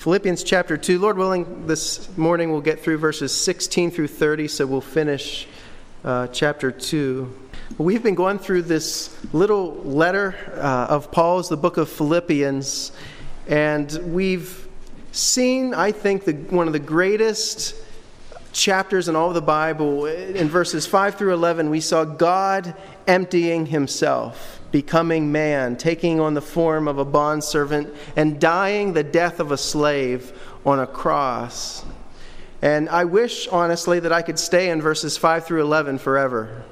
Philippians chapter 2. Lord willing, this morning we'll get through verses 16 through 30, so we'll finish uh, chapter 2. We've been going through this little letter uh, of Paul's, the book of Philippians, and we've seen, I think, the, one of the greatest chapters in all of the Bible. In verses 5 through 11, we saw God emptying himself becoming man, taking on the form of a bondservant, and dying the death of a slave on a cross. And I wish, honestly, that I could stay in verses 5 through 11 forever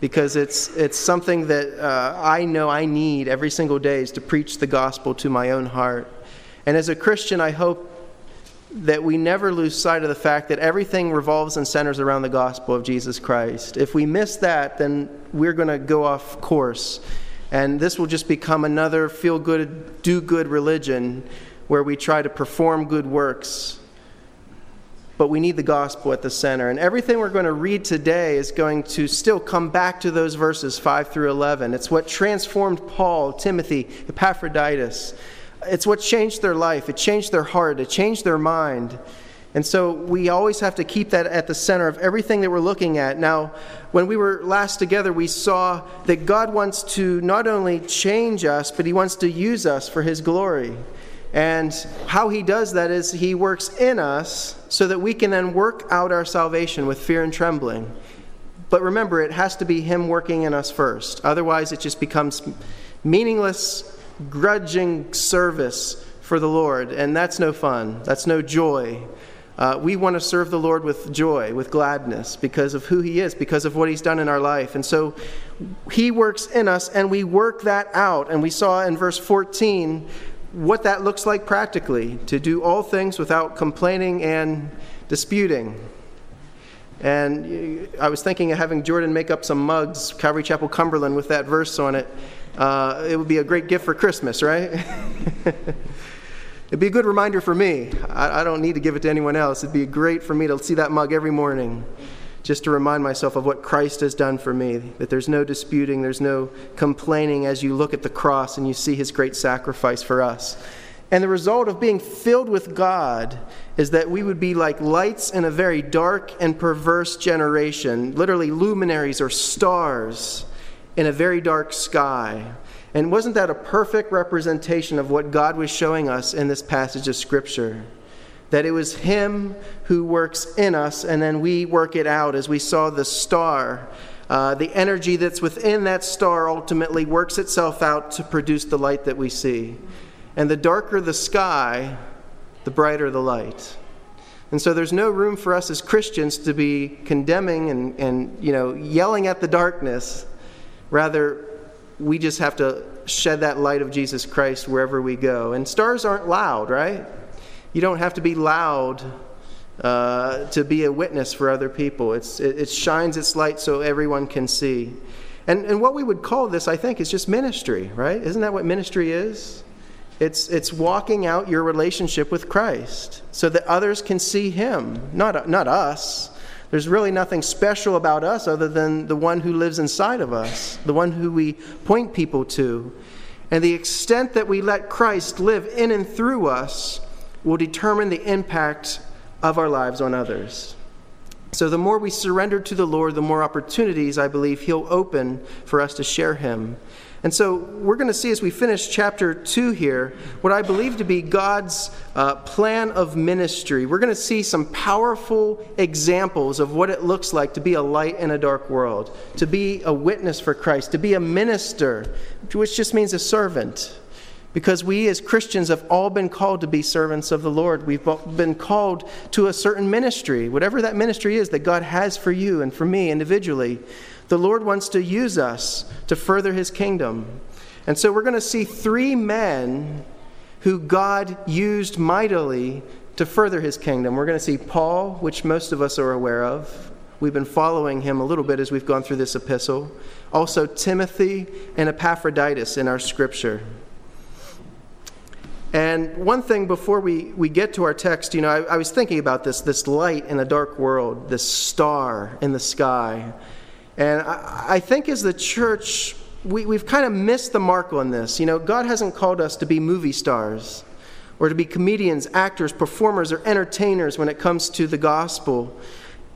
because it's, it's something that uh, I know I need every single day is to preach the gospel to my own heart. And as a Christian, I hope that we never lose sight of the fact that everything revolves and centers around the gospel of Jesus Christ. If we miss that, then we're going to go off course. And this will just become another feel good, do good religion where we try to perform good works. But we need the gospel at the center. And everything we're going to read today is going to still come back to those verses 5 through 11. It's what transformed Paul, Timothy, Epaphroditus. It's what changed their life, it changed their heart, it changed their mind. And so we always have to keep that at the center of everything that we're looking at. Now, when we were last together, we saw that God wants to not only change us, but He wants to use us for His glory. And how He does that is He works in us so that we can then work out our salvation with fear and trembling. But remember, it has to be Him working in us first. Otherwise, it just becomes meaningless, grudging service for the Lord. And that's no fun, that's no joy. Uh, we want to serve the Lord with joy, with gladness, because of who He is, because of what He's done in our life. And so He works in us, and we work that out. And we saw in verse 14 what that looks like practically to do all things without complaining and disputing. And I was thinking of having Jordan make up some mugs, Calvary Chapel Cumberland, with that verse on it. Uh, it would be a great gift for Christmas, right? It'd be a good reminder for me. I, I, don't need to give it to anyone else. It'd be great for me to see that mug every morning just to remind myself of what Christ has done for me. That there's no disputing, there's no complaining as you look at the cross and you see his great sacrifice for us. And the result of being filled with God is that we would be like lights in a very dark and perverse generation, literally luminaries or stars in a very dark sky. And wasn't that a perfect representation of what God was showing us in this passage of Scripture? That it was Him who works in us, and then we work it out as we saw the star. Uh, the energy that's within that star ultimately works itself out to produce the light that we see. And the darker the sky, the brighter the light. And so there's no room for us as Christians to be condemning and, and you know, yelling at the darkness. Rather, we just have to shed that light of Jesus Christ wherever we go. And stars aren't loud, right? You don't have to be loud uh, to be a witness for other people. It's, it, it shines its light so everyone can see. And, and what we would call this, I think, is just ministry, right? Isn't that what ministry is? It's, it's walking out your relationship with Christ so that others can see Him, not, not us. There's really nothing special about us other than the one who lives inside of us, the one who we point people to. And the extent that we let Christ live in and through us will determine the impact of our lives on others. So, the more we surrender to the Lord, the more opportunities I believe He'll open for us to share Him and so we're going to see as we finish chapter 2 here what I believe to be God's uh, plan of ministry. We're going to see some powerful examples of what it looks like to be a light in a dark world, to be a witness for Christ, to be a minister, which just means a servant. Because we as Christians have all been called to be servants of the Lord. We've been called to a certain ministry, whatever that ministry is that God has for you and for me individually. The Lord wants to use us to further his kingdom. And so we're going to see three men who God used mightily to further his kingdom. We're going to see Paul, which most of us are aware of. We've been following him a little bit as we've gone through this epistle. Also, Timothy and Epaphroditus in our scripture. And one thing before we, we get to our text, you know, I, I was thinking about this this light in a dark world, this star in the sky. And I, I think as the church, we, we've kind of missed the mark on this. You know, God hasn't called us to be movie stars. or to be comedians, actors, performers, or entertainers when it comes to the gospel.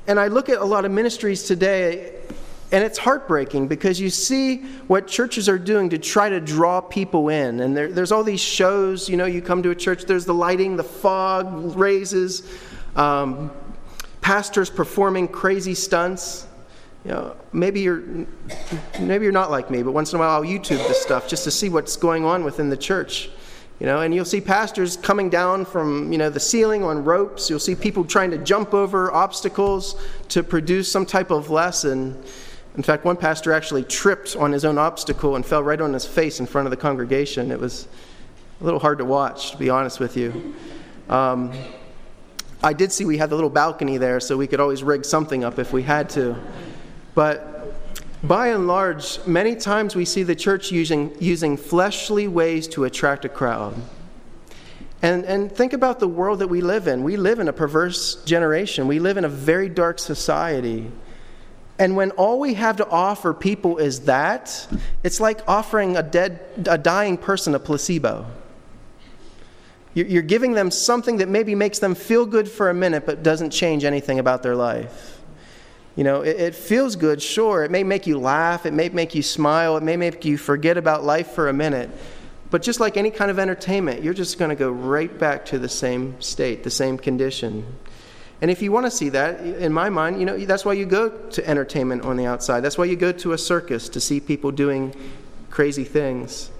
And I look at a lot of ministries today, and it's heartbreaking because you see what churches are doing to try to draw people in. And there, there's all these shows, you know, you come to a church, there's the lighting, the fog raises, um, pastors performing crazy stunts. You know, maybe you're maybe you're not like me, but once in a while I'll YouTube this stuff just to see what's going on within the church. You know, and you'll see pastors coming down from, you know, the ceiling on ropes. You'll see people trying to jump over obstacles to produce some type of lesson. In fact, one pastor actually tripped on his own obstacle and fell right on his face in front of the congregation. It was a little hard to watch, to be honest with you. Um, I did see we had the little balcony there, so we could always rig something up if we had to. But by and large, many times we see the church using, using fleshly ways to attract a crowd. And, and think about the world that we live in. We live in a perverse generation, we live in a very dark society. And when all we have to offer people is that, it's like offering a dead, a dying person a placebo. You're giving them something that maybe makes them feel good for a minute, but doesn't change anything about their life. You know, it, it, feels good, sure. It may make you laugh, it may make you smile, it may make you forget about life for a minute. But just like any kind of entertainment, you're just going to go right back to the same state, the same condition. And if you want to see that, in my mind, you know, that's why you go to entertainment on the outside. That's why you go to a circus to see people doing crazy things.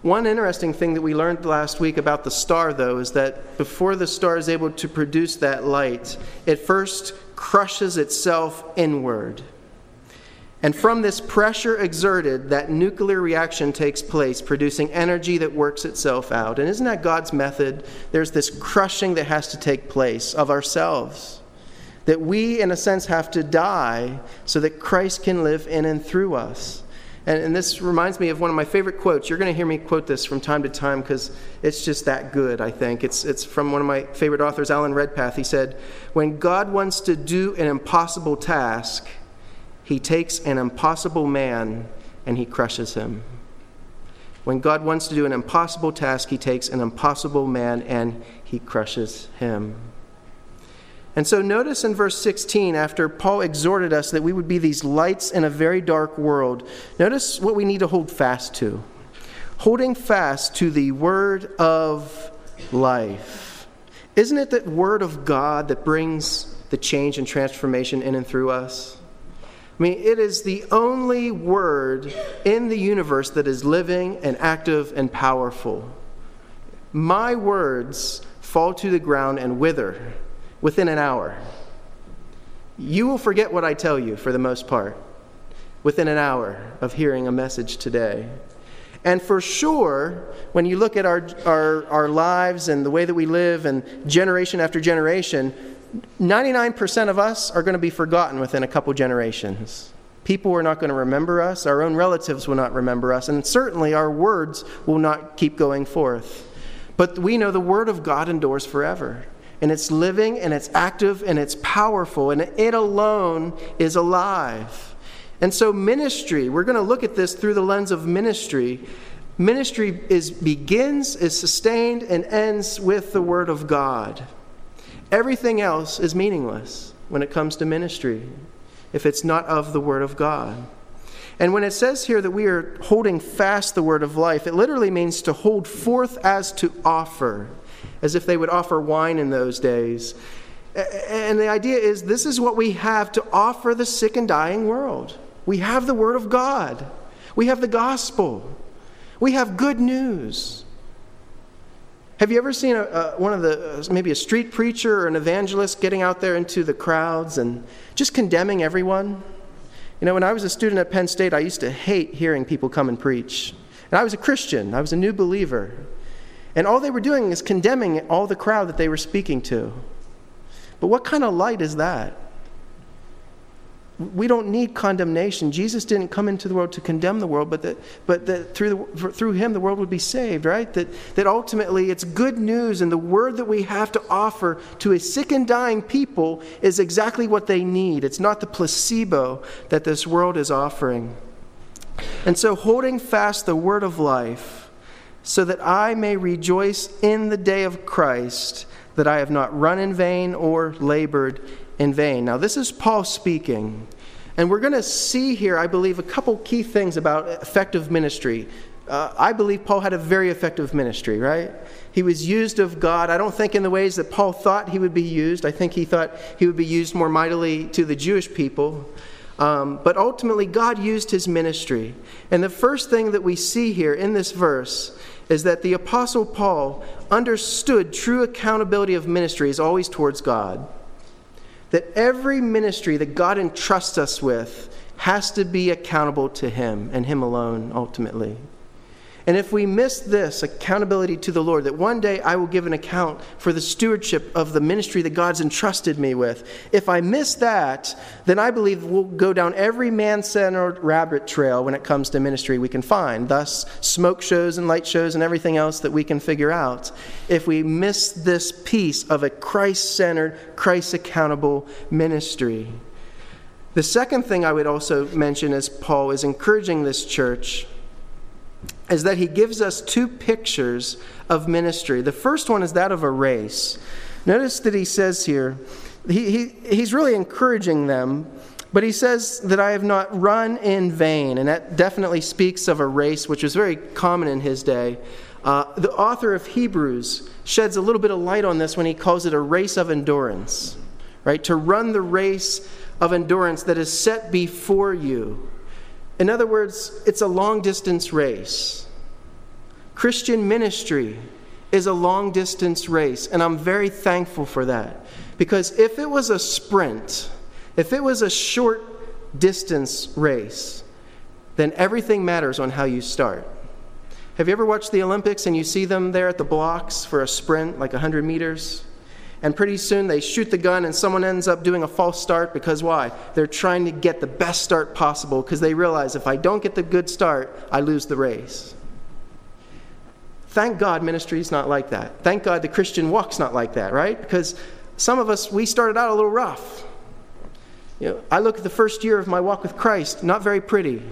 One interesting thing that we learned last week about the star, though, is that before the star is able to produce that light, it first crushes itself inward. And from this pressure exerted, that nuclear reaction takes place, producing energy that works itself out. And isn't that God's method? There's this crushing that has to take place of ourselves. That we, in a sense, have to die so that Christ can live in and through us. And, and this reminds me of one of my favorite quotes. You're going to hear me quote this from time to time because it's just that good, I think. It's, it's from one of my favorite authors, Alan Redpath. He said, When God wants to do an impossible task, he takes an impossible man and he crushes him. When God wants to do an impossible task, he takes an impossible man and he crushes him. And so notice in verse 16, after Paul exhorted us that we would be these lights in a very dark world, notice what we need to hold fast to. Holding fast to the word of life. Isn't it that word of God that brings the change and transformation in and through us? I mean, it is the only word in the universe that is living and active and powerful. My words fall to the ground and wither within an hour. You will forget what I tell you for the most part within an hour of hearing a message today. And for sure, when you look at our, our, our lives and the way that we live and generation after generation, 99% of us are going to be forgotten within a couple generations. People are not going to remember us, our own relatives will not remember us, and certainly our words will not keep going forth. But we know the Word of God endures forever and it's living and it's active and it's powerful and it alone is alive. And so ministry, we're going to look at this through the lens of ministry. Ministry is begins, is sustained and ends with the word of God. Everything else is meaningless when it comes to ministry if it's not of the word of God. And when it says here that we are holding fast the word of life, it literally means to hold forth as to offer as if they would offer wine in those days. And the idea is this is what we have to offer the sick and dying world. We have the Word of God, we have the gospel, we have good news. Have you ever seen a, a, one of the, uh, maybe a street preacher or an evangelist getting out there into the crowds and just condemning everyone? You know, when I was a student at Penn State, I used to hate hearing people come and preach. And I was a Christian, I was a new believer. And all they were doing is condemning all the crowd that they were speaking to. But what kind of light is that? We don't need condemnation. Jesus didn't come into the world to condemn the world, but that, but that through, the, through him the world would be saved, right? That, that ultimately it's good news, and the word that we have to offer to a sick and dying people is exactly what they need. It's not the placebo that this world is offering. And so, holding fast the word of life so that I may rejoice in the day of Christ, that I have not run in vain or labored in vain. Now, this is Paul speaking. And we're going to see here, I believe, a couple key things about effective ministry. Uh, I believe Paul had a very effective ministry, right? He was used of God. I don't think in the ways that Paul thought he would be used. I think he thought he would be used more mightily to the Jewish people. Um, but ultimately, God used his ministry. And the first thing that we see here in this verse is that the Apostle Paul understood true accountability of ministry is always towards God. That every ministry that God entrusts us with has to be accountable to Him and Him alone, ultimately. And if we miss this accountability to the Lord, that one day I will give an account for the stewardship of the ministry that God's entrusted me with, if I miss that, then I believe we'll go down every man centered rabbit trail when it comes to ministry we can find, thus, smoke shows and light shows and everything else that we can figure out. If we miss this piece of a Christ centered, Christ accountable ministry. The second thing I would also mention as Paul is encouraging this church is that he gives us two pictures of ministry. The first one is that of a race. Notice that he says here, he, he, he's really encouraging them, but he says that I have not run in vain. And that definitely speaks of a race, which was very common in his day. Uh, the author of Hebrews sheds a little bit of light on this when he calls it a race of endurance, right? To run the race of endurance that is set before you. In other words, it's a long distance race. Christian ministry is a long distance race, and I'm very thankful for that. Because if it was a sprint, if it was a short distance race, then everything matters on how you start. Have you ever watched the Olympics and you see them there at the blocks for a sprint, like 100 meters? And pretty soon they shoot the gun and someone ends up doing a false start because why? They're trying to get the best start possible because they realize if I don't get the good start, I lose the race. Thank God ministry is not like that. Thank God the Christian walk's not like that, right? Because some of us, we started out a little rough. You know, I look at the first year of my walk with Christ, not very pretty,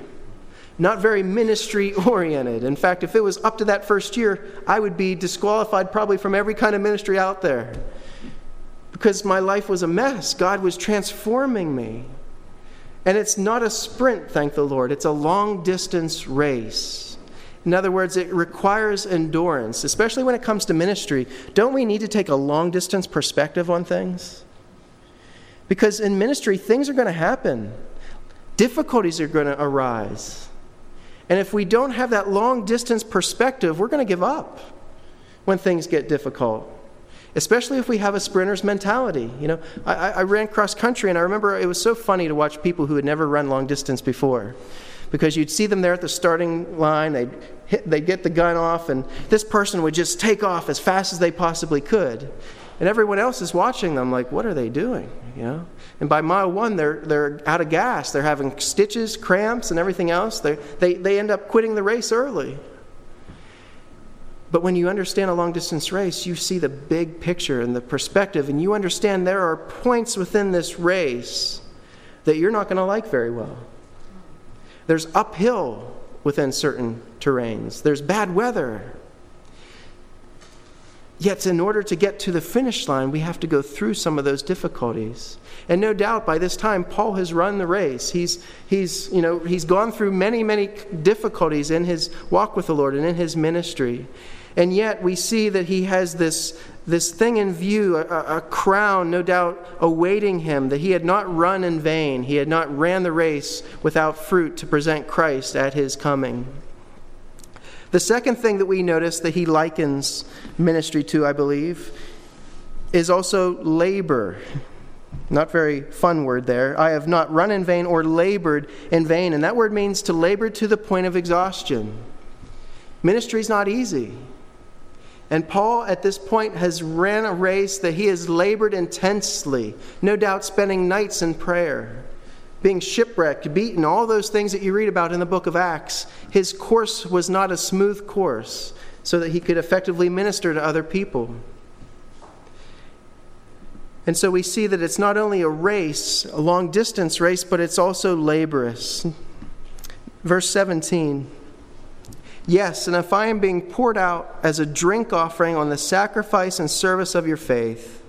not very ministry oriented. In fact, if it was up to that first year, I would be disqualified probably from every kind of ministry out there because my life was a mess. God was transforming me. And it's not a sprint, thank the Lord, it's a long distance race. In other words, it requires endurance, especially when it comes to ministry. Don't we need to take a long distance perspective on things? Because in ministry, things are going to happen, difficulties are going to arise. And if we don't have that long distance perspective, we're going to give up when things get difficult especially if we have a sprinter's mentality. You know, I, I ran cross country, and I remember it was so funny to watch people who had never run long distance before, because you'd see them there at the starting line. They'd hit, they'd get the gun off, and this person would just take off as fast as they possibly could, and everyone else is watching them like, what are they doing? You know. And by mile one, they're, they're out of gas. They're having stitches, cramps, and everything else. They, they, they end up quitting the race early. But when you understand a long distance race, you see the big picture and the perspective, and you understand there are points within this race that you're not going to like very well. There's uphill within certain terrains, there's bad weather. Yet, in order to get to the finish line, we have to go through some of those difficulties. And no doubt by this time, Paul has run the race. He's, he's, you know, he's gone through many, many difficulties in his walk with the Lord and in his ministry. And yet we see that he has this, this thing in view, a, a, crown, no doubt, awaiting him, that he had not run in vain. He had not ran the race without fruit to present Christ at his coming. The second thing that we notice that he likens ministry to, I believe, is also labor. Not very fun word there. I have not run in vain or labored in vain. And that word means to labor to the point of exhaustion. Ministry is not easy. And Paul, at this point, has ran a race that he has labored intensely, no doubt spending nights in prayer, being shipwrecked, beaten, all those things that you read about in the book of Acts. His course was not a smooth course so that he could effectively minister to other people. And so we see that it's not only a race, a long distance race, but it's also laborious. Verse 17. Yes, and if I am being poured out as a drink offering on the sacrifice and service of your faith,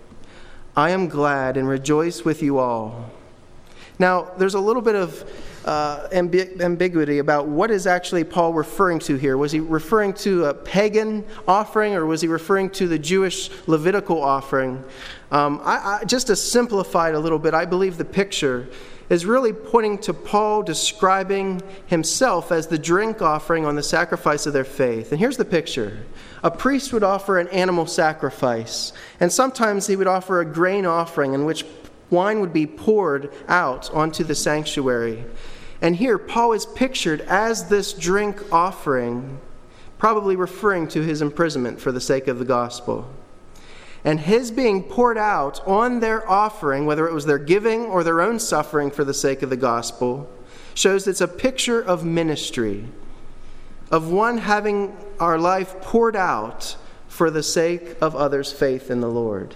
I am glad and rejoice with you all. Now, there's a little bit of uh, ambi- ambiguity about what is actually Paul referring to here. Was he referring to a pagan offering or was he referring to the Jewish Levitical offering? Um, I, I, just to simplify it a little bit, I believe the picture is really pointing to Paul describing himself as the drink offering on the sacrifice of their faith. And here's the picture a priest would offer an animal sacrifice, and sometimes he would offer a grain offering in which wine would be poured out onto the sanctuary. And here, Paul is pictured as this drink offering, probably referring to his imprisonment for the sake of the gospel and his being poured out on their offering, whether it was their giving or their own suffering for the sake of the gospel, shows it's a picture of ministry, of one having our life poured out for the sake of others' faith in the Lord.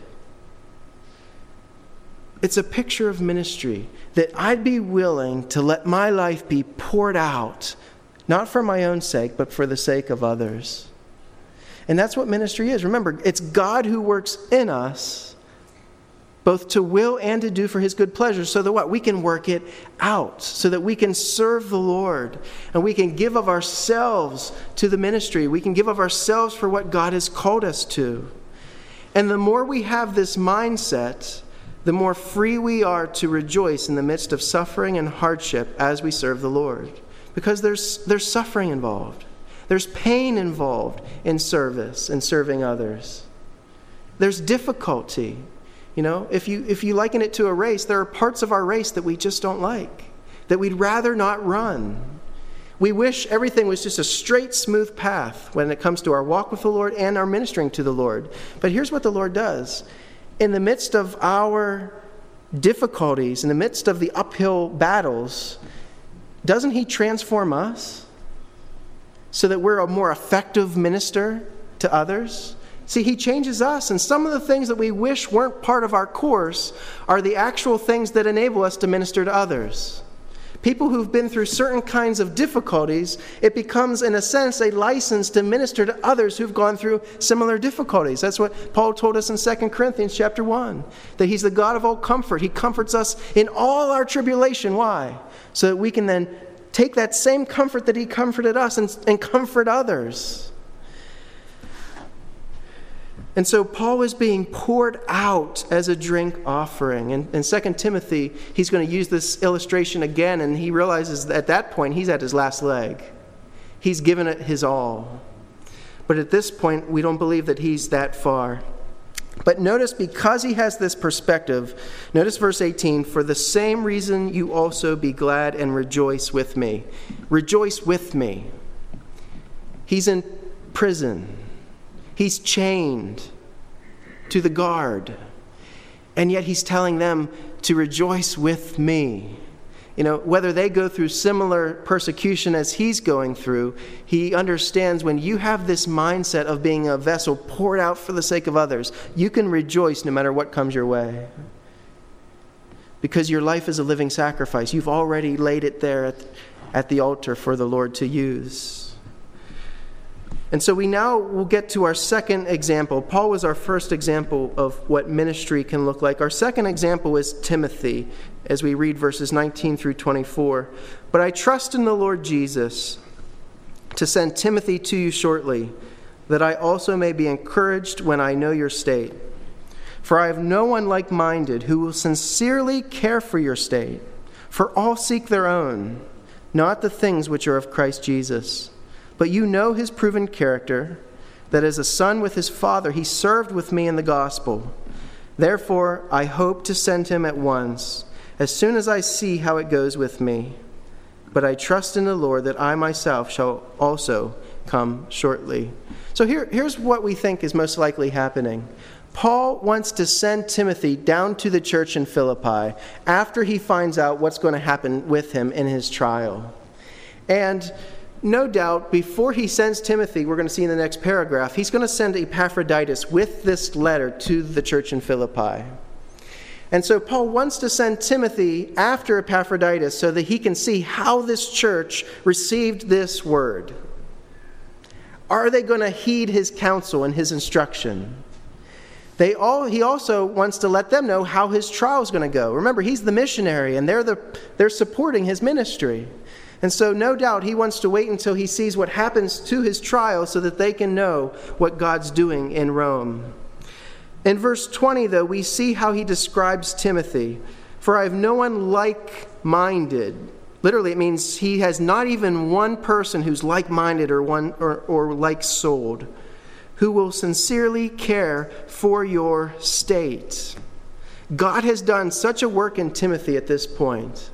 It's a picture of ministry that I'd be willing to let my life be poured out, not for my own sake, but for the sake of others. And that's what ministry is. Remember, it's God who works in us both to will and to do for his good pleasure so that what? We can work it out so that we can serve the lord and we can give of ourselves to the ministry. We can give of ourselves for what god has called us to. And the more we have this mindset the more free we are to rejoice in the midst of suffering and hardship as we serve the lord because there's, there's suffering involved there's pain involved in service and serving others. There's difficulty. You know, if you, if you liken it to a race, there are parts of our race that we just don't like, that we'd rather not run. We wish everything was just a straight, smooth path when it comes to our walk with the Lord and our ministering to the Lord. But here's what the Lord does in the midst of our difficulties, in the midst of the uphill battles, doesn't He transform us? So that we're a more effective minister to others? See, he changes us, and some of the things that we wish weren't part of our course are the actual things that enable us to minister to others. People who've been through certain kinds of difficulties, it becomes, in a sense, a license to minister to others who've gone through similar difficulties. That's what Paul told us in 2 Corinthians chapter 1, that he's the God of all comfort. He comforts us in all our tribulation. Why? So that we can then take that same comfort that he comforted us and, and comfort others. And so Paul is being poured out as a drink offering. And in 2 Timothy, he's going to use this illustration again, and he realizes that at that point he's at his last leg. He's given it his all. But at this point, we don't believe that he's that far. But notice, because he has this perspective, notice verse 18 for the same reason you also be glad and rejoice with me. Rejoice with me. He's in prison, he's chained to the guard, and yet he's telling them to rejoice with me you know, whether they go through similar persecution as he's going through, he understands when you have this mindset of being a vessel poured out for the sake of others, you can rejoice no matter what comes your way. Because your life is a living sacrifice. You've already laid it there at, at the altar for the Lord to use. And so we now will get to our second example. Paul was our first example of what ministry can look like. Our second example is Timothy, as we read verses 19 through 24. But I trust in the Lord Jesus to send Timothy to you shortly, that I also may be encouraged when I know your state. For I have no one like minded who will sincerely care for your state, for all seek their own, not the things which are of Christ Jesus. But you know his proven character, that as a son with his father, he served with me in the gospel. Therefore, I hope to send him at once, as soon as I see how it goes with me. But I trust in the Lord that I myself shall also come shortly. So here, here's what we think is most likely happening. Paul wants to send Timothy down to the church in Philippi after he finds out what's going to happen with him in his trial. And no doubt, before he sends Timothy, we're going to see in the next paragraph, he's going to send Epaphroditus with this letter to the church in Philippi. And so Paul wants to send Timothy after Epaphroditus so that he can see how this church received this word. Are they going to heed his counsel and his instruction? They all, he also wants to let them know how his trial is going to go. Remember, he's the missionary, and they're, the, they're supporting his ministry. And so, no doubt, he wants to wait until he sees what happens to his trial so that they can know what God's doing in Rome. In verse 20, though, we see how he describes Timothy. For I have no one like minded. Literally, it means he has not even one person who's like minded or, one, or, or like souled, who will sincerely care for your state. God has done such a work in Timothy at this point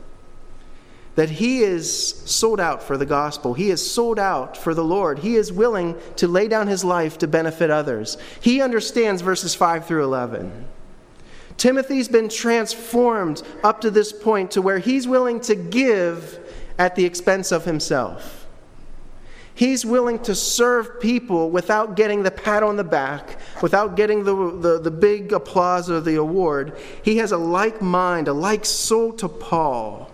that he is sold out for the gospel. He is sold out for the Lord. He is willing to lay down his life to benefit others. He understands verses 5 through 11. Timothy's been transformed up to this point to where he's willing to give at the expense of himself. He's willing to serve people without getting the pat on the back, without getting the, the, the big applause or the award. He has a like mind, a like soul to Paul.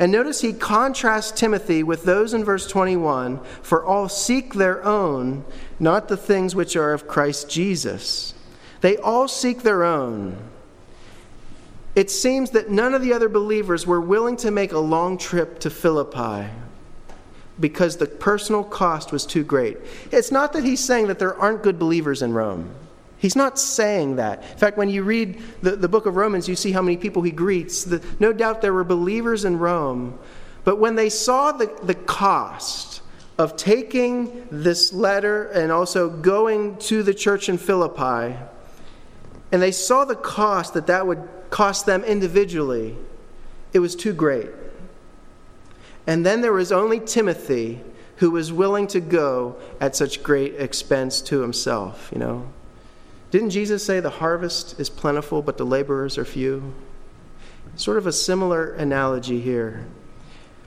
And notice he contrasts Timothy with those in verse 21 for all seek their own, not the things which are of Christ Jesus. They all seek their own. It seems that none of the other believers were willing to make a long trip to Philippi because the personal cost was too great. It's not that he's saying that there aren't good believers in Rome. He's not saying that. In fact, when you read the, the book of Romans, you see how many people he greets. The, no doubt there were believers in Rome, but when they saw the, the cost of taking this letter and also going to the church in Philippi, and they saw the cost that that would cost them individually, it was too great. And then there was only Timothy who was willing to go at such great expense to himself, you know. Didn't Jesus say the harvest is plentiful, but the laborers are few? Sort of a similar analogy here.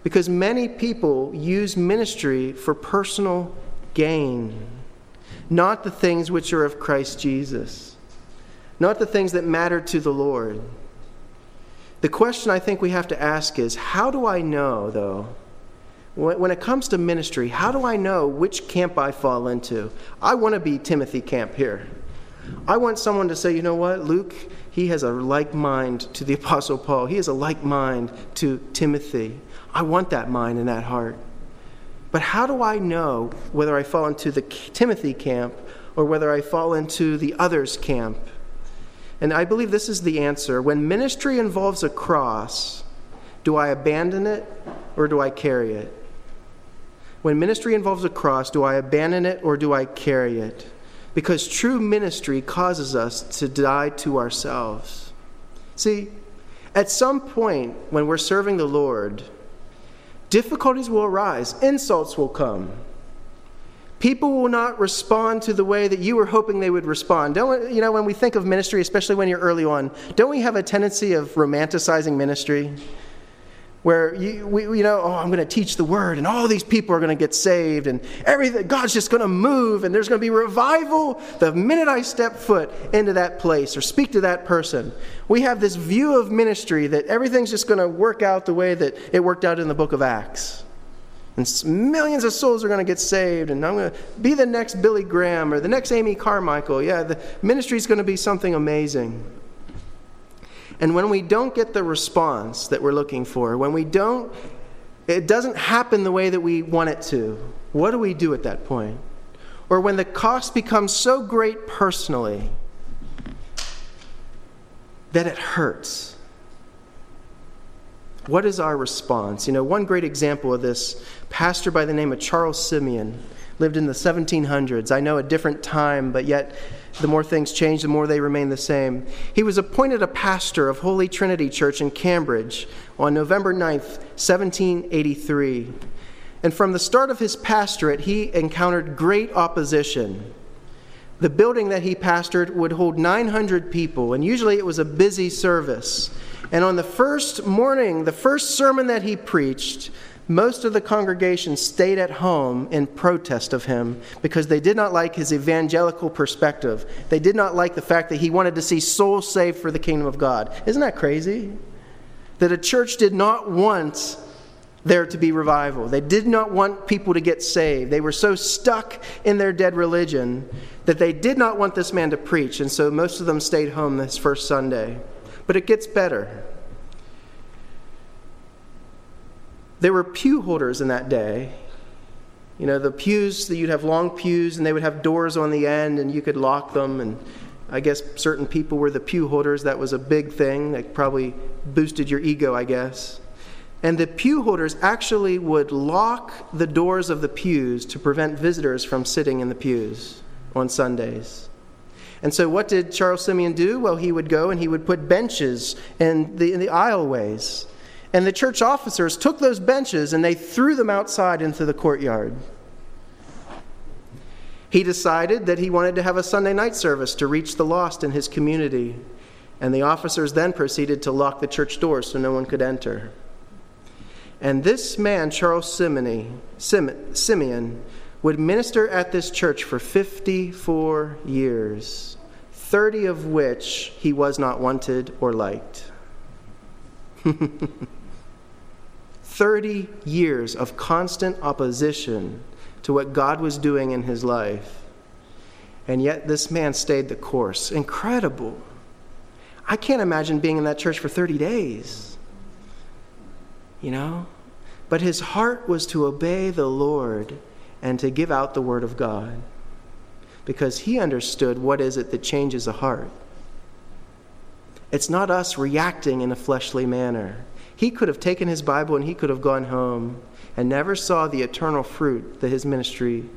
Because many people use ministry for personal gain, not the things which are of Christ Jesus, not the things that matter to the Lord. The question I think we have to ask is how do I know, though, when it comes to ministry, how do I know which camp I fall into? I want to be Timothy Camp here. I want someone to say, you know what, Luke, he has a like mind to the Apostle Paul. He has a like mind to Timothy. I want that mind and that heart. But how do I know whether I fall into the Timothy camp or whether I fall into the others camp? And I believe this is the answer. When ministry involves a cross, do I abandon it or do I carry it? When ministry involves a cross, do I abandon it or do I carry it? Because true ministry causes us to die to ourselves. See, at some point when we're serving the Lord, difficulties will arise, insults will come. People will not respond to the way that you were hoping they would respond. Don't you know when we think of ministry, especially when you're early on, don't we have a tendency of romanticizing ministry? Where you, we, you know, oh, I'm going to teach the word, and all these people are going to get saved, and everything, God's just going to move, and there's going to be revival the minute I step foot into that place or speak to that person. We have this view of ministry that everything's just going to work out the way that it worked out in the book of Acts. And millions of souls are going to get saved, and I'm going to be the next Billy Graham or the next Amy Carmichael. Yeah, the ministry is going to be something amazing. And when we don't get the response that we're looking for, when we don't, it doesn't happen the way that we want it to, what do we do at that point? Or when the cost becomes so great personally that it hurts. What is our response? You know, one great example of this, pastor by the name of Charles Simeon, lived in the 1700s. I know a different time, but yet the more things change, the more they remain the same. He was appointed a pastor of Holy Trinity Church in Cambridge on November 9th, 1783. And from the start of his pastorate, he encountered great opposition. The building that he pastored would hold 900 people, and usually it was a busy service. And on the first morning, the first sermon that he preached, most of the congregation stayed at home in protest of him because they did not like his evangelical perspective. They did not like the fact that he wanted to see souls saved for the kingdom of God. Isn't that crazy? That a church did not want there to be revival. They did not want people to get saved. They were so stuck in their dead religion that they did not want this man to preach, and so most of them stayed home this first Sunday. But it gets better. There were pew holders in that day. You know, the pews, that you'd have long pews, and they would have doors on the end, and you could lock them. And I guess certain people were the pew holders. That was a big thing that probably boosted your ego, I guess. And the pew holders actually would lock the doors of the pews to prevent visitors from sitting in the pews on Sundays. And so, what did Charles Simeon do? Well, he would go and he would put benches in the, in the aisleways. And the church officers took those benches and they threw them outside into the courtyard. He decided that he wanted to have a Sunday night service to reach the lost in his community. And the officers then proceeded to lock the church doors so no one could enter. And this man, Charles Simeon, Simeon, would minister at this church for 54 years, 30 of which he was not wanted or liked. 30 years of constant opposition to what God was doing in his life. And yet, this man stayed the course. Incredible. I can't imagine being in that church for 30 days. You know? But his heart was to obey the Lord and to give out the word of God because he understood what is it that changes a heart. It's not us reacting in a fleshly manner. He could have taken his Bible and he could have gone home and never saw the eternal fruit that his ministry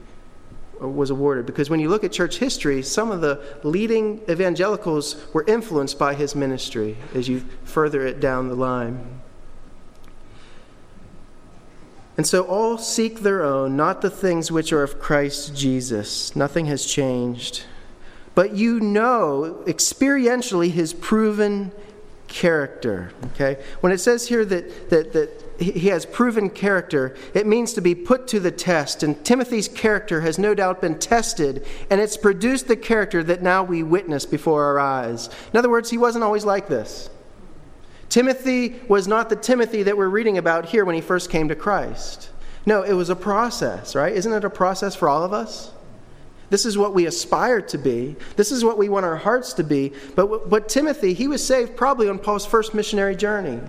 uh, was awarded. Because when you look at church history, some of the leading evangelicals were influenced by his ministry as you further it down the line. And so all seek their own, not the things which are of Christ Jesus. Nothing has changed. But you know experientially his proven character. Okay? When it says here that, that, that he has proven character, it means to be put to the test. And Timothy's character has no doubt been tested, and it's produced the character that now we witness before our eyes. In other words, he wasn't always like this. Timothy was not the Timothy that we're reading about here when he first came to Christ. No, it was a process, right? Isn't it a process for all of us? This is what we aspire to be. This is what we want our hearts to be. But, but Timothy, he was saved probably on Paul's first missionary journey.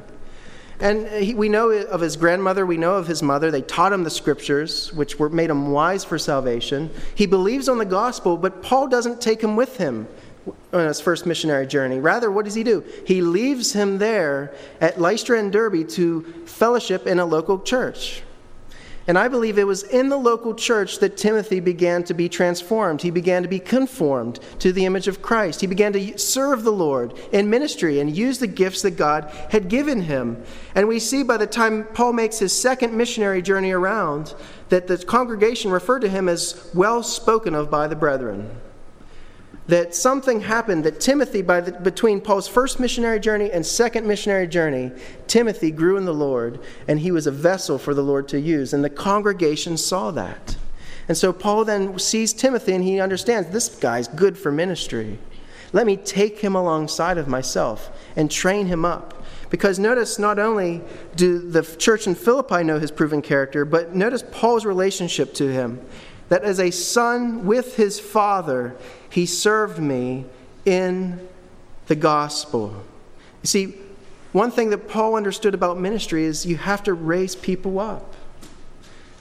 And he, we know of his grandmother, we know of his mother. They taught him the scriptures, which were, made him wise for salvation. He believes on the gospel, but Paul doesn't take him with him on his first missionary journey. Rather, what does he do? He leaves him there at Lystra and Derbe to fellowship in a local church. And I believe it was in the local church that Timothy began to be transformed. He began to be conformed to the image of Christ. He began to serve the Lord in ministry and use the gifts that God had given him. And we see by the time Paul makes his second missionary journey around that the congregation referred to him as well spoken of by the brethren that something happened that Timothy, by the, between Paul's first missionary journey and second missionary journey, Timothy grew in the Lord and he was a vessel for the Lord to use. And the congregation saw that. And so Paul then sees Timothy and he understands this guy's good for ministry. Let me take him alongside of myself and train him up. Because notice, not only do the church in Philippi know his proven character, but notice Paul's relationship to him that as a son with his father, he served me in the gospel. You see, one thing that Paul understood about ministry is you have to raise people up.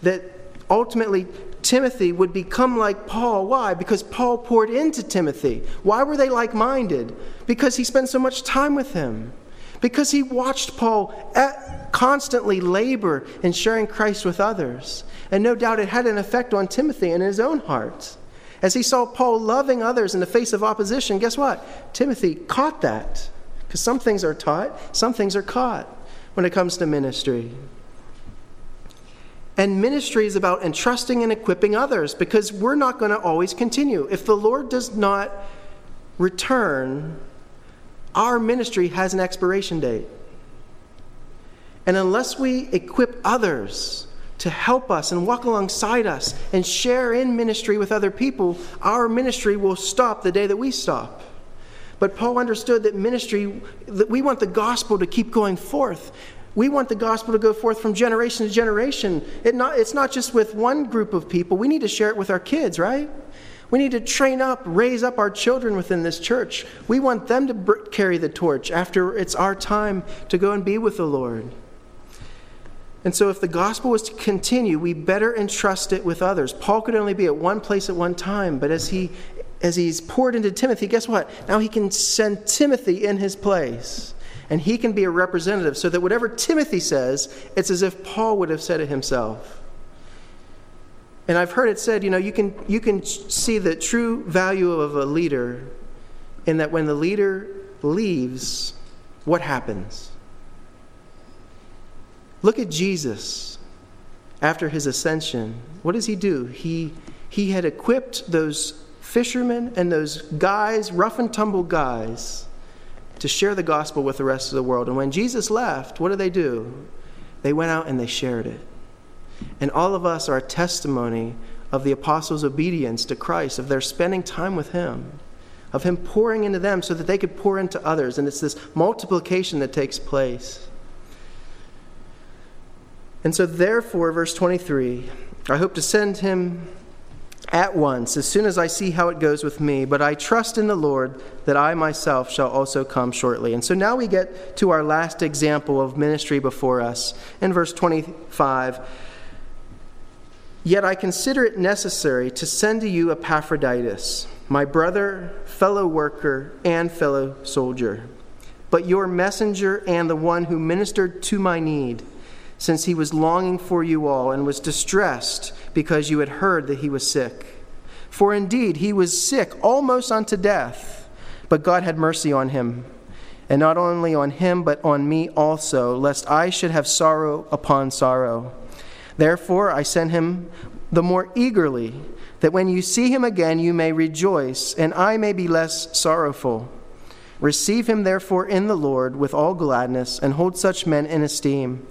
That ultimately, Timothy would become like Paul. Why? Because Paul poured into Timothy. Why were they like minded? Because he spent so much time with him. Because he watched Paul eh, constantly labor in sharing Christ with others. And no doubt it had an effect on Timothy in his own heart. As he saw Paul loving others in the face of opposition, guess what? Timothy caught that. Because some things are taught, some things are caught when it comes to ministry. And ministry is about entrusting and equipping others because we're not going to always continue. If the Lord does not return, our ministry has an expiration date. And unless we equip others to help us and walk alongside us and share in ministry with other people, our ministry will stop the day that we stop. But Paul understood that ministry, that we want the gospel to keep going forth. We want the gospel to go forth from generation to generation. It not, it's not just with one group of people. We need to share it with our kids, right? We need to train up, raise up our children within this church. We want them to carry the torch after it's our time to go and be with the Lord. And so, if the gospel was to continue, we better entrust it with others. Paul could only be at one place at one time, but as he as he's poured into Timothy, guess what? Now he can send Timothy in his place. And he can be a representative so that whatever Timothy says, it's as if Paul would have said it himself. And I've heard it said, you know, you can, you can see the true value of a leader in that when the leader leaves, what happens? Look at Jesus after his ascension. What does he do? He, he had equipped those fishermen and those guys, rough and tumble guys, to share the gospel with the rest of the world. And when Jesus left, what did they do? They went out and they shared it. And all of us are a testimony of the apostles' obedience to Christ, of their spending time with Him, of Him pouring into them so that they could pour into others. And it's this multiplication that takes place. And so, therefore, verse 23 I hope to send him at once, as soon as I see how it goes with me, but I trust in the Lord that I myself shall also come shortly. And so now we get to our last example of ministry before us in verse 25. Yet I consider it necessary to send to you Epaphroditus, my brother, fellow worker, and fellow soldier, but your messenger and the one who ministered to my need since he was longing for you all and was distressed because you had heard that he was sick. For indeed, he was sick almost unto death, but God had mercy on him. And not only on him, but on me also, lest I should have sorrow upon sorrow. Therefore, I sent him the more eagerly, that when you see him again, you may rejoice, and I may be less sorrowful. Receive him, therefore, in the Lord with all gladness, and hold such men in esteem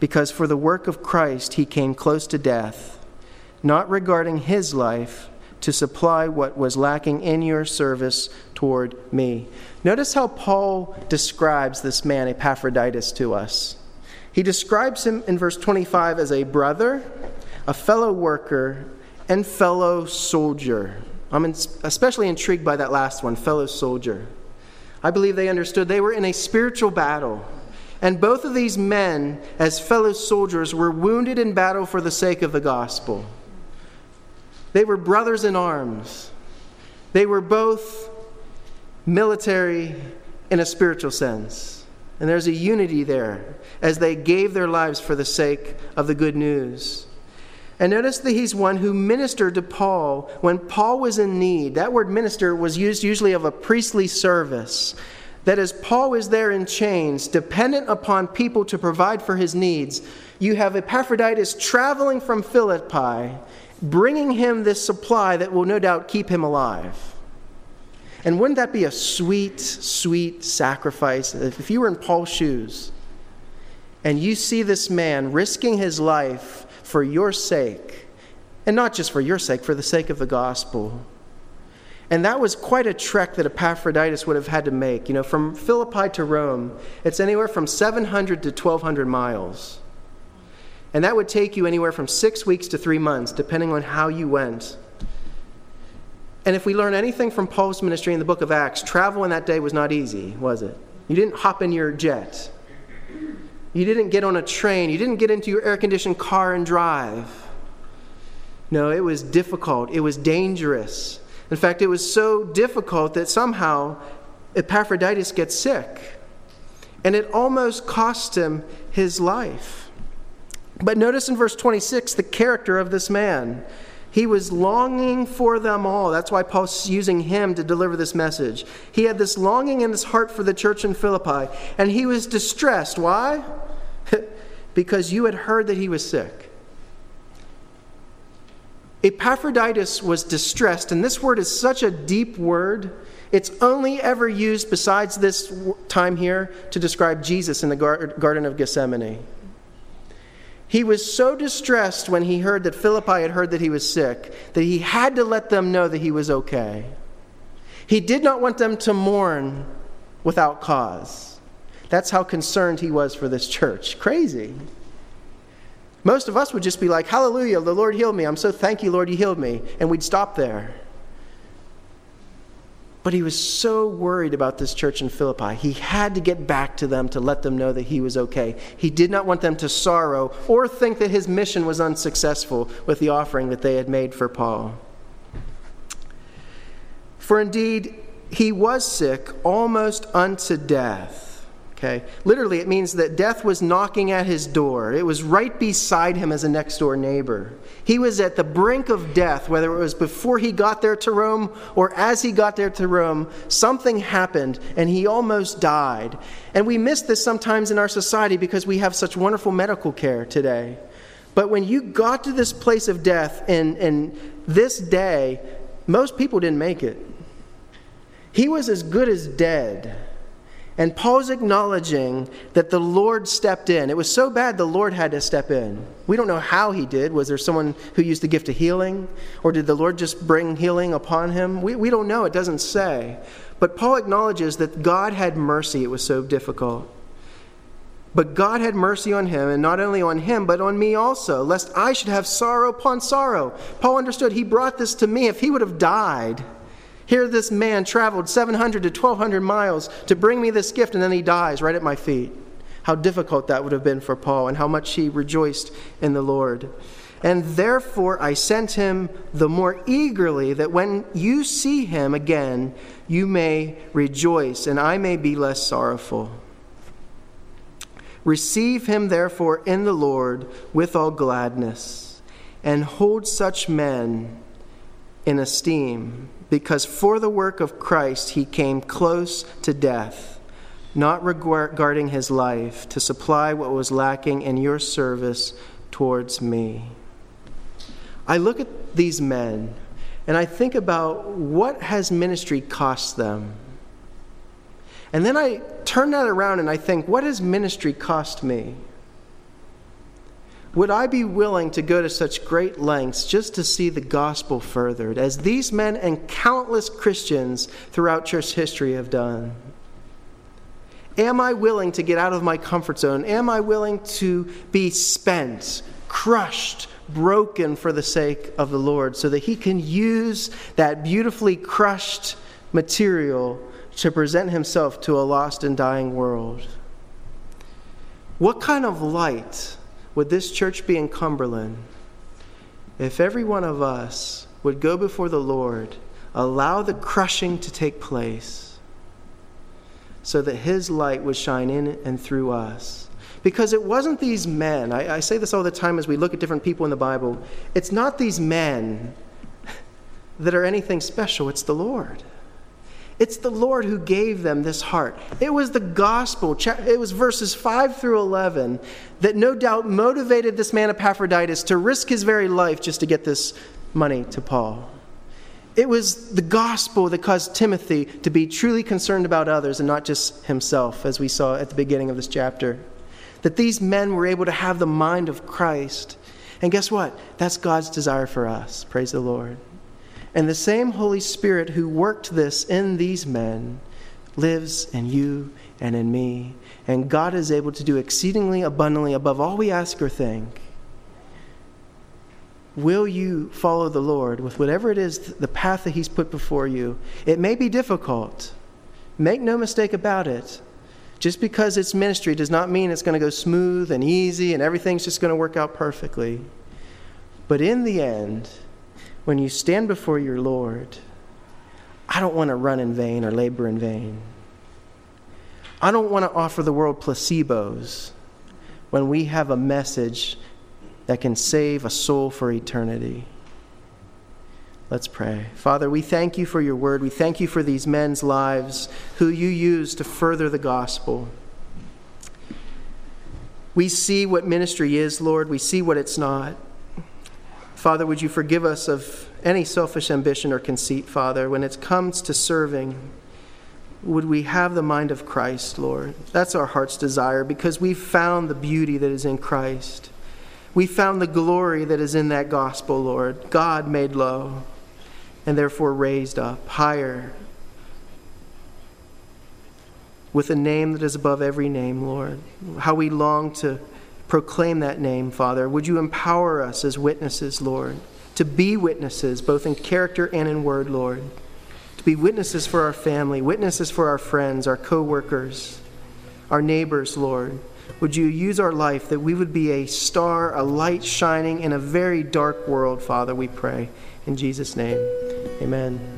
because for the work of Christ he came close to death, not regarding his life to supply what was lacking in your service toward me. Notice how Paul describes this man, Epaphroditus, to us. He describes him in verse 25 as a brother, a fellow worker, and fellow soldier. I'm especially intrigued by that last one, fellow soldier. I believe they understood they were in a spiritual battle and both of these men, as fellow soldiers, were wounded in battle for the sake of the gospel. They were brothers in arms. They were both military in a spiritual sense. And there's a unity there as they gave their lives for the sake of the good news. And notice that he's one who ministered to Paul when Paul was in need. That word minister was used usually of a priestly service that as Paul is there in chains, dependent upon people to provide for his needs, you have Epaphroditus traveling from Philippi, bringing him this supply that will no doubt keep him alive. And wouldn't that be a sweet, sweet sacrifice if you were in Paul's shoes and you see this man risking his life for your sake, and not just for your sake, for the sake of the gospel? And that was quite a trek that Epaphroditus would have had to make. You know, from Philippi to Rome, it's anywhere from 700 to 1,200 miles. And that would take you anywhere from six weeks to three months, depending on how you went. And if we learn anything from Paul's ministry in the book of Acts, travel in that day was not easy, was it? You didn't hop in your jet. You didn't get on a train. You didn't get into your air conditioned car and drive. No, it was difficult. It was dangerous. In fact, it was so difficult that somehow Epaphroditus gets sick. And it almost cost him his life. But notice in verse 26 the character of this man. He was longing for them all. That's why Paul's using him to deliver this message. He had this longing in his heart for the church in Philippi, and he was distressed. Why? because you had heard that he was sick. Epaphroditus was distressed, and this word is such a deep word. It's only ever used, besides this time here, to describe Jesus in the Garden of Gethsemane. He was so distressed when he heard that Philippi had heard that he was sick that he had to let them know that he was okay. He did not want them to mourn without cause. That's how concerned he was for this church. Crazy. Most of us would just be like, Hallelujah, the Lord healed me. I'm so thank you, Lord, you healed me. And we'd stop there. But he was so worried about this church in Philippi. He had to get back to them to let them know that he was okay. He did not want them to sorrow or think that his mission was unsuccessful with the offering that they had made for Paul. For indeed, he was sick almost unto death. Okay? Literally, it means that death was knocking at his door. It was right beside him as a next door neighbor. He was at the brink of death, whether it was before he got there to Rome or as he got there to Rome. Something happened and he almost died. And we miss this sometimes in our society because we have such wonderful medical care today. But when you got to this place of death in, in this day, most people didn't make it. He was as good as dead. And Paul's acknowledging that the Lord stepped in. It was so bad the Lord had to step in. We don't know how he did. Was there someone who used the gift of healing? Or did the Lord just bring healing upon him? We, we don't know. It doesn't say. But Paul acknowledges that God had mercy. It was so difficult. But God had mercy on him, and not only on him, but on me also, lest I should have sorrow upon sorrow. Paul understood he brought this to me. If he would have died, here, this man traveled 700 to 1,200 miles to bring me this gift, and then he dies right at my feet. How difficult that would have been for Paul, and how much he rejoiced in the Lord. And therefore, I sent him the more eagerly, that when you see him again, you may rejoice, and I may be less sorrowful. Receive him, therefore, in the Lord with all gladness, and hold such men in esteem because for the work of Christ he came close to death, not regarding his life, to supply what was lacking in your service towards me. I look at these men and I think about what has ministry cost them? And then I turn that around and I think, what has ministry cost me? Would I be willing to go to such great lengths just to see the gospel furthered, as these men and countless Christians throughout church history have done? Am I willing to get out of my comfort zone? Am I willing to be spent, crushed, broken for the sake of the Lord so that He can use that beautifully crushed material to present Himself to a lost and dying world? What kind of light? Would this church be in Cumberland if every one of us would go before the Lord, allow the crushing to take place, so that His light would shine in and through us? Because it wasn't these men, I, I say this all the time as we look at different people in the Bible, it's not these men that are anything special, it's the Lord. It's the Lord who gave them this heart. It was the gospel, it was verses 5 through 11 that no doubt motivated this man Epaphroditus to risk his very life just to get this money to Paul. It was the gospel that caused Timothy to be truly concerned about others and not just himself, as we saw at the beginning of this chapter. That these men were able to have the mind of Christ. And guess what? That's God's desire for us. Praise the Lord. And the same Holy Spirit who worked this in these men lives in you and in me. And God is able to do exceedingly abundantly above all we ask or think. Will you follow the Lord with whatever it is, the path that He's put before you? It may be difficult. Make no mistake about it. Just because it's ministry does not mean it's going to go smooth and easy and everything's just going to work out perfectly. But in the end, when you stand before your Lord, I don't want to run in vain or labor in vain. I don't want to offer the world placebos when we have a message that can save a soul for eternity. Let's pray. Father, we thank you for your word. We thank you for these men's lives who you use to further the gospel. We see what ministry is, Lord. We see what it's not. Father, would you forgive us of any selfish ambition or conceit, Father, when it comes to serving? Would we have the mind of Christ, Lord? That's our heart's desire because we've found the beauty that is in Christ. We found the glory that is in that gospel, Lord. God made low and therefore raised up higher. with a name that is above every name, Lord. How we long to proclaim that name, Father. Would you empower us as witnesses, Lord, to be witnesses, both in character and in word, Lord, to be witnesses for our family, witnesses for our friends, our co workers, our neighbors, Lord. Would you use our life that we would be a star, a light shining in a very dark world, Father, we pray. In Jesus' name, amen.